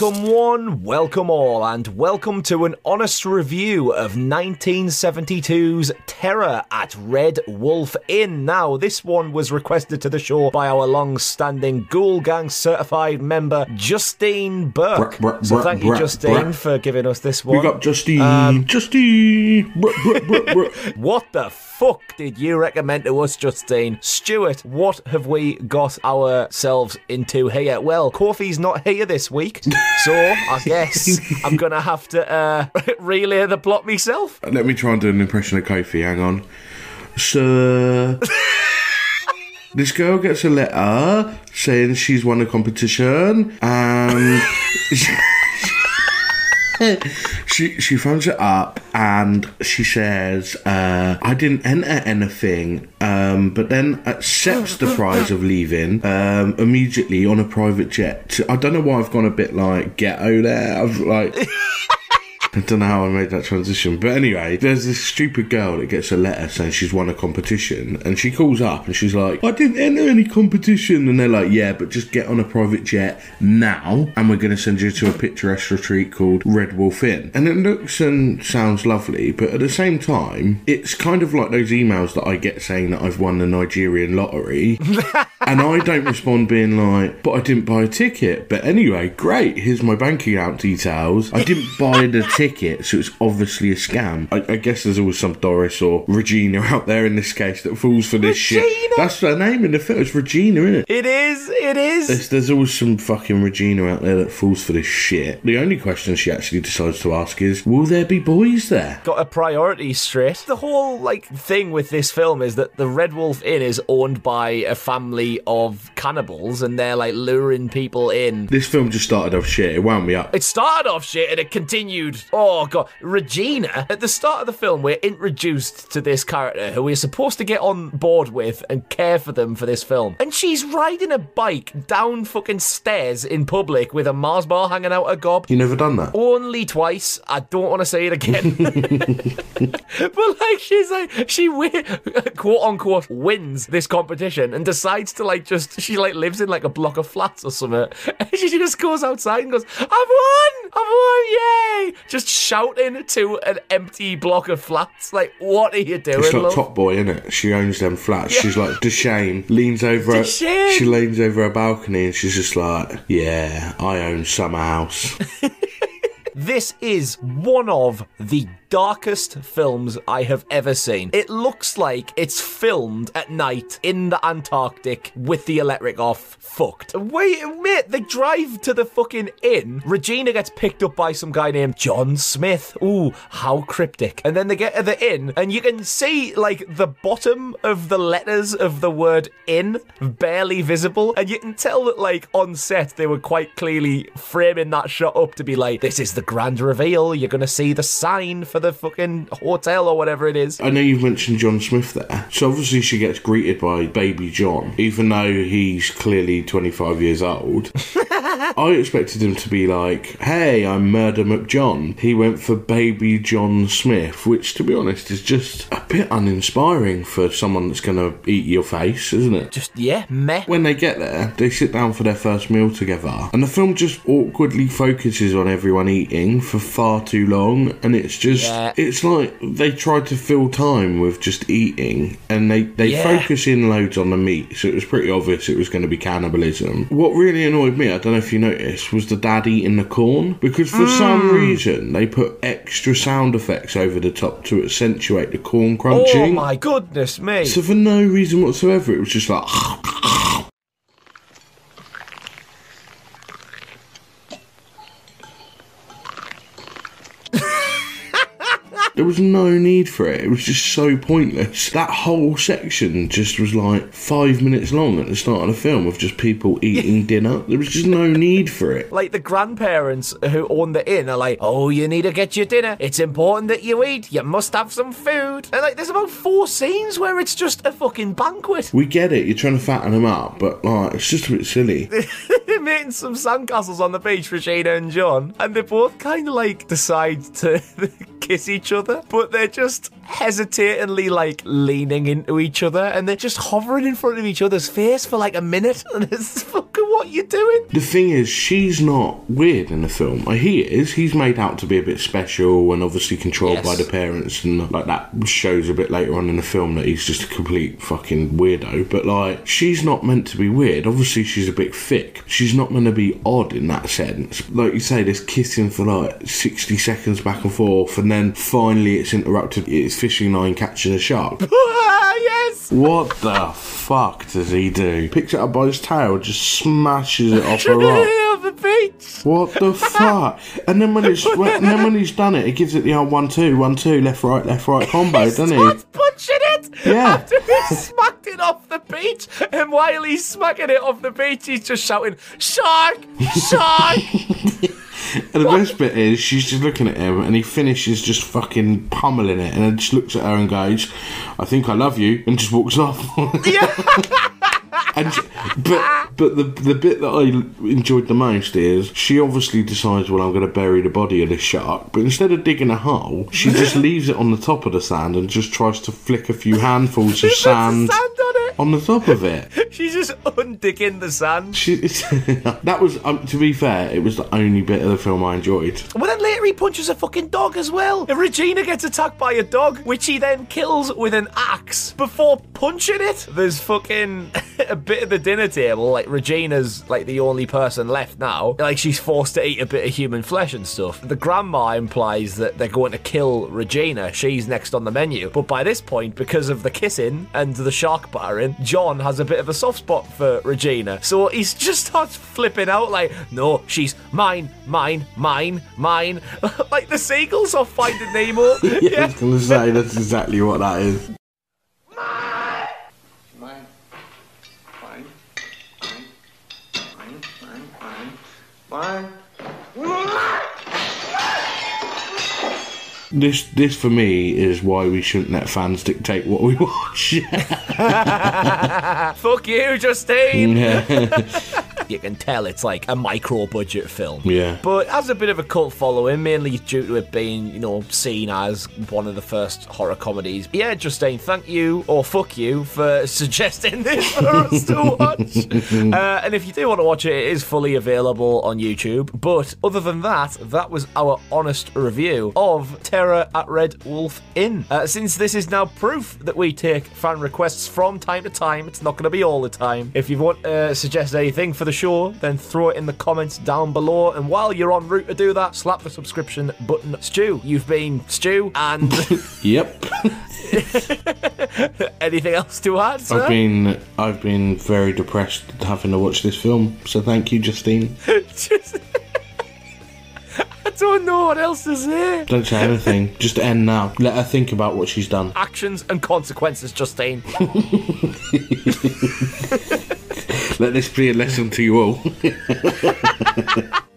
Welcome one, welcome all, and welcome to an honest review of 1972's Terror at Red Wolf Inn. Now, this one was requested to the show by our long-standing Ghoul Gang certified member Justine Bourke. So thank you, Justine, for giving us this one. Big up Justine. Um, Justine. What the fuck did you recommend to us, Justine? Stuart, what have we got ourselves into here? Well, Kofi's not here this week, so I guess I'm gonna have to uh, relay the plot myself. Let me try and do an impression of Kofi. Hang on. So, this girl gets a letter saying she's won a competition and. She she phones it up and she says, uh, "I didn't enter anything," um, but then accepts the prize of leaving um, immediately on a private jet. I don't know why I've gone a bit like ghetto there. I've like. I don't know how I made that transition. But anyway, there's this stupid girl that gets a letter saying she's won a competition. And she calls up and she's like, I didn't enter any competition. And they're like, Yeah, but just get on a private jet now. And we're going to send you to a picturesque retreat called Red Wolf Inn. And it looks and sounds lovely. But at the same time, it's kind of like those emails that I get saying that I've won the Nigerian lottery. and I don't respond being like, But I didn't buy a ticket. But anyway, great. Here's my bank account details. I didn't buy the ticket, so it's obviously a scam. I, I guess there's always some Doris or Regina out there in this case that falls for this shit. That's her name in the film. It's Regina, isn't it? It is, it is. There's, there's always some fucking Regina out there that falls for this shit. The only question she actually decides to ask is, will there be boys there? Got a priority straight. The whole like thing with this film is that the Red Wolf Inn is owned by a family of cannibals, and they're like luring people in This film just started off shit. It wound me up. It started off shit and it continued. Oh god, Regina. At the start of the film, we're introduced to this character who we're supposed to get on board with and care for them for this film, and she's riding a bike down fucking stairs in public with a Mars bar hanging out her gob. You never done that? Only twice. I don't want to say it again. but like, she's like, she wi- quote unquote wins this competition and decides to like just she like lives in like a block of flats or something. And she just goes outside and goes, "I've won! I've won! Yay!" Just shouting to an empty block of flats. Like, what are you doing, It's like love? Top Boy, innit? It? She owns them flats. She's like Dushane. Leans over. Her, she leans over a balcony and she's just like, "Yeah, I own some house." This is one of the darkest films I have ever seen. It looks like it's filmed at night in the Antarctic with the electric off. Fucked. Wait, mate, they drive to the fucking inn. Regina gets picked up by some guy named John Smith. Ooh, how cryptic. And then they get to the inn, and you can see, like, the bottom of the letters of the word inn barely visible. And you can tell that, like, on set, they were quite clearly framing that shot up to be like, this is the grand reveal. You're going to see the sign for the fucking hotel or whatever it is. I know you've mentioned John Smith there. So obviously she gets greeted by baby John, even though he's clearly 25 years old. I expected him to be like, hey, I'm Murder McJohn. He went for baby John Smith, which to be honest is just a bit uninspiring for someone that's going to eat your face, isn't it? Just, yeah, meh. When they get there, they sit down for their first meal together, and the film just awkwardly focuses on everyone eating for far too long, and it's just, Yeah. it's like they tried to fill time with just eating, and they, they Yeah. focus in loads on the meat, so it was pretty obvious it was going to be cannibalism. What really annoyed me, I don't know if you noticed, was the dad eating the corn, because for some mm. reason they put extra sound effects over the top to accentuate the corn crunching. Oh my goodness me. So for no reason whatsoever, it was just like. There was no need for it. It was just so pointless. That whole section just was like five minutes long at the start of the film of just people eating dinner. There was just no need for it. like the grandparents who own the inn are like, oh, you need to get your dinner. It's important that you eat. You must have some food. And like, there's about four scenes where it's just a fucking banquet. We get it, you're trying to fatten them up, but like, it's just a bit silly. Making some sandcastles on the beach, Regina and John, and they both kind of like decide to kiss each other, but they're just hesitatingly like leaning into each other, and they're just hovering in front of each other's face for like a minute, and it's fucking what what you doing? The thing is, she's not weird in the film. Like, he is. He's made out to be a bit special and obviously controlled Yes. by the parents, and like that shows a bit later on in the film that he's just a complete fucking weirdo. But like, she's not meant to be weird. Obviously, she's a bit thick. She's not meant to be odd in that sense. Like you say, there's kissing for like 60 seconds back and forth, and then finally it's interrupted. It's fishing line catching a shark. yes. What the fuck does he do? Picks it up by his tail, just smashes it off a rock. the beach. What the fuck? And then when it's when, then when he's done it, he gives it the old one two one two left right left right combo, doesn't he? Starts punching it Yeah. after he smacked it off the beach, and while he's smacking it off the beach, he's just shouting, "Shark! Shark!" And the best bit is she's just looking at him, and he finishes just fucking pummeling it, and then just looks at her and goes, "I think I love you," and just walks off. yeah. And but but the the bit that I enjoyed the most is she obviously decides, well, I'm going to bury the body of this shark, but instead of digging a hole, she just leaves it on the top of the sand and just tries to flick a few handfuls of sand on the top of it. She's just undigging the sand. She, that was, um, to be fair, it was the only bit of the film I enjoyed. Well, then later he punches a fucking dog as well. And Regina gets attacked by a dog, which he then kills with an axe before punching it. There's fucking a bit of the dinner table. Like Regina's like the only person left now. Like she's forced to eat a bit of human flesh and stuff. The grandma implies that they're going to kill Regina. She's next on the menu. But by this point, because of the kissing and the shark battering, John has a bit of a soft spot for Regina. So he just starts flipping out like, no, she's mine, mine, mine, mine. like the seagulls are Finding Nemo. Yeah, I was going to say, that's exactly what that is. Mine. Mine. Mine. This, this for me is why we shouldn't let fans dictate what we watch. Fuck you, Justine. yeah. You can tell it's like a micro budget film. Yeah. But has a bit of a cult following, mainly due to it being, you know, seen as one of the first horror comedies. Yeah, Justine, thank you, or fuck you, for suggesting this for us to watch. uh, and if you do want to watch it, it is fully available on YouTube. But other than that, that was our honest review of Terror at Red Wolf Inn. Uh, since this is now proof that we take fan requests from time to time, it's not going to be all the time. If you want to uh, suggest anything for the show, then throw it in the comments down below. And while you're on route to do that, slap the subscription button. Stu, you've been Stu, and yep. anything else to add? Sir? I've been I've been very depressed having to watch this film. So thank you, Justine. Just- I don't know what else to say. Don't say anything. Just end now. Let her think about what she's done. Actions and consequences, Justine. Let this be a lesson to you all.